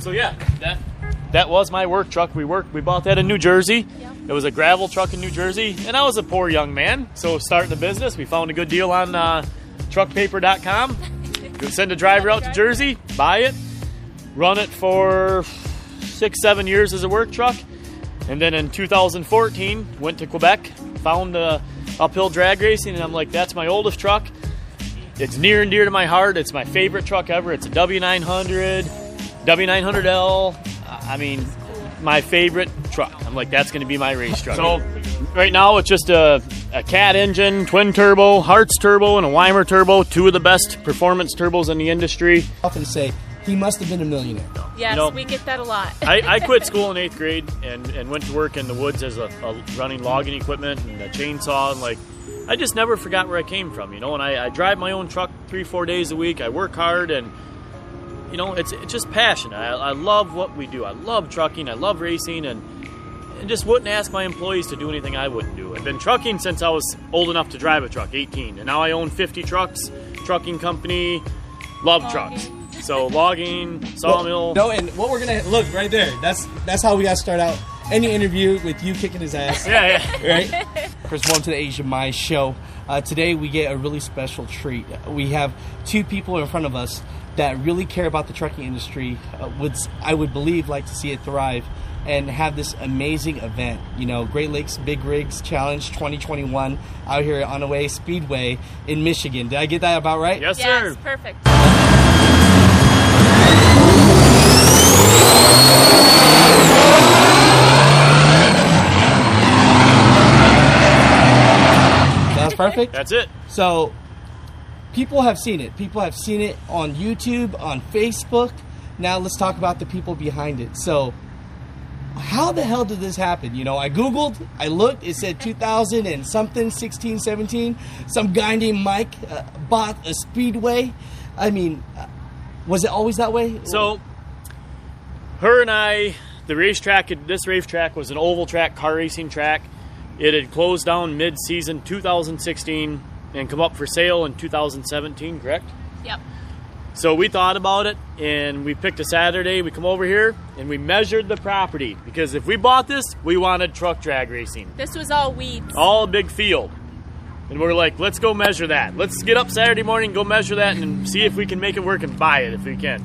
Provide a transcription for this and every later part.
So yeah, that that was my work truck. We worked. We bought that in New Jersey. Yep. It was a gravel truck in New Jersey, and I was a poor young man. So starting the business, we found a good deal on uh, truckpaper.com. Send a driver out to Jersey, buy it, run it for six, seven years as a work truck, and then in 2014 went to Quebec, found uh, uphill drag racing, and I'm like, that's my oldest truck. It's near and dear to my heart. It's my favorite truck ever. It's a W900, W900L. I mean, my favorite truck. I'm like, that's going to be my race truck. So right now it's just a, a cat engine, twin turbo, Hartz turbo, and a Weimer turbo. Two of the best performance turbos in the industry. often say he must have been a millionaire. Yes, know- we get that a lot. I, I quit school in eighth grade and, and went to work in the woods as a, a running logging equipment and a chainsaw and like I just never forgot where I came from, you know. And I, I drive my own truck three four days a week. I work hard and you know it's it's just passion. I, I love what we do. I love trucking. I love racing and and just wouldn't ask my employees to do anything I wouldn't do. I've been trucking since I was old enough to drive a truck, 18, and now I own 50 trucks, trucking company, love trucks. So logging, sawmill. No, and what we're gonna look right there. That's that's how we got to start out any interview with you kicking his ass. Yeah, yeah. right? Chris, welcome to the Asian Mai Show. Uh, today we get a really special treat. We have two people in front of us that really care about the trucking industry. Uh, would I would believe like to see it thrive and have this amazing event. You know, Great Lakes Big Rigs Challenge 2021 out here Onaway Speedway in Michigan. Did I get that about right? Yes, yes, sir. perfect. That's perfect. That's it. So, people have seen it. People have seen it on YouTube, on Facebook. Now, let's talk about the people behind it. So, how the hell did this happen? You know, I Googled, I looked, it said 2000 and something, 16, 17. Some guy named Mike uh, bought a Speedway. I mean, uh, was it always that way? So, her and I, the racetrack, this racetrack was an oval track car racing track. It had closed down mid season 2016 and come up for sale in 2017, correct? Yep. So we thought about it and we picked a Saturday. We come over here and we measured the property because if we bought this, we wanted truck drag racing. This was all weeds. all a big field. And we're like, let's go measure that. Let's get up Saturday morning, go measure that, and see if we can make it work and buy it if we can.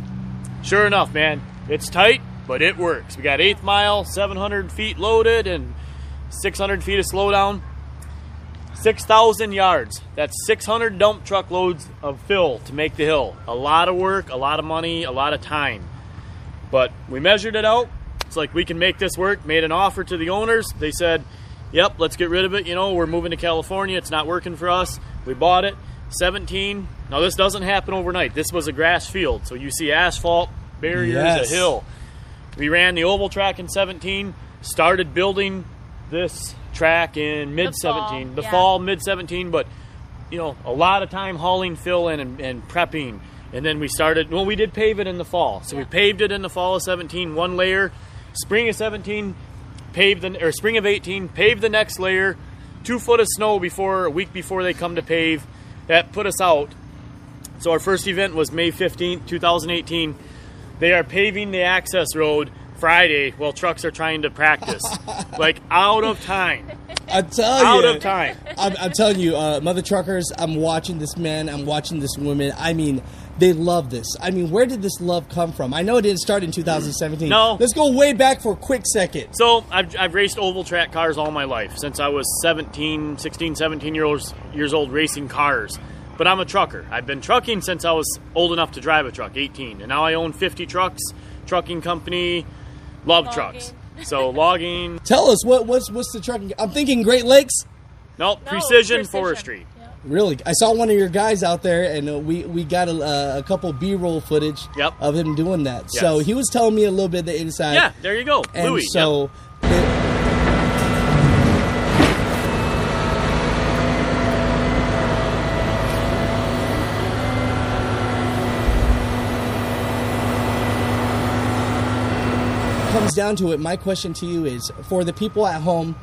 Sure enough, man, it's tight, but it works. We got eighth mile, 700 feet loaded, and 600 feet of slowdown. 6,000 yards. That's 600 dump truck loads of fill to make the hill. A lot of work, a lot of money, a lot of time. But we measured it out. It's like we can make this work. Made an offer to the owners. They said, "Yep, let's get rid of it. You know, we're moving to California. It's not working for us." We bought it. 17. Now this doesn't happen overnight. This was a grass field, so you see asphalt, barriers, Yes. a hill. We ran the oval track in 17. Started building this track in mid 17, fall, the yeah. fall mid 17, but you know, a lot of time hauling fill in and, and prepping. And then we started, well, we did pave it in the fall. So we paved it in the fall of 17, one layer. Spring of 17, paved the, or spring of 18, paved the next layer. Two foot of snow before, a week before they come to pave. That put us out. So our first event was May 15th, 2018. They are paving the access road Friday while trucks are trying to practice. like out of time. I tell you, Out of time. I'm, I'm telling you, uh, mother truckers, I'm watching this man, I'm watching this woman. I mean, they love this. I mean, where did this love come from? I know it didn't start in 2017. No. Let's go way back for a quick second. So I've, I've raced oval track cars all my life since I was 17, 16, 17 years, years old racing cars. But I'm a trucker. I've been trucking since I was old enough to drive a truck, 18. And now I own 50 trucks, trucking company, love Logging. trucks. So logging, Tell us, what what's, what's the trucking? I'm thinking Great Lakes. nope, No, precision, forestry. Yeah. Really, I saw one of your guys out there, and uh, we we got a, uh, a couple B-roll footage Yep. of him doing that. Yes. So he was telling me a little bit of the inside. Yeah, there you go. and Louis. so. it- comes down to it, my question to you is for the people at home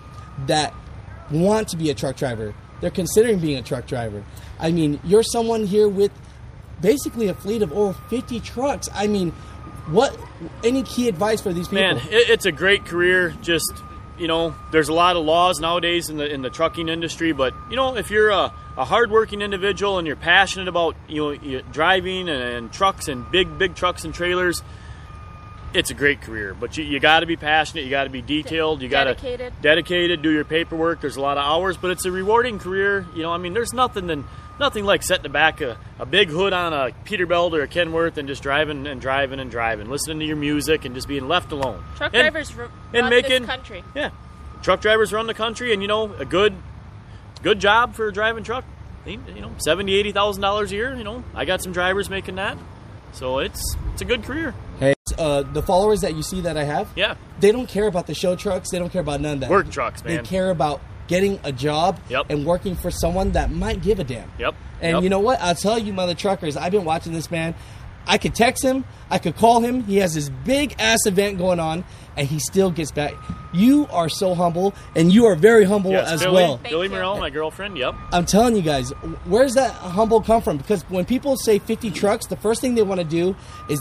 that want to be a truck driver, they're considering being a truck driver. I mean, you're someone here with basically a fleet of over 50 trucks. I mean, What any key advice for these people? Man, it, it's a great career. Just you know, there's a lot of laws nowadays in the in the trucking industry, but you know, if you're a, a hardworking individual and you're passionate about you know driving and, and trucks and big big trucks and trailers, it's a great career. But you, you got to be passionate. You got to be detailed. You got to Dedicated. dedicated. Do your paperwork. There's a lot of hours, but it's a rewarding career. You know, I mean, there's nothing than nothing like setting the back a, a big hood on a Peterbilt or a Kenworth and just driving and driving and driving, listening to your music and just being left alone. Truck And- drivers r- and run making this country. yeah, truck drivers run the country, and you know a good good job for a driving truck. You know, seventy, eighty thousand dollars a year. You know, I got some drivers making that, so it's it's a good career. Hey, uh, the followers that you see that I have, Yeah, they don't care about the show trucks. They don't care about none of that. work trucks, man. They care about getting a job Yep. and working for someone that might give a damn. Yep. And Yep. you know what? I'll tell you, mother truckers, I've been watching this man. I could text him, I could call him. He has this big ass event going on, and he still gets back. You are so humble, and you are very humble Yes, as Billy, well. Thank Billy you. Morell, my girlfriend. Yep. I'm telling you guys, where's that humble come from? Because when people say 50 trucks, the first thing they want to do is they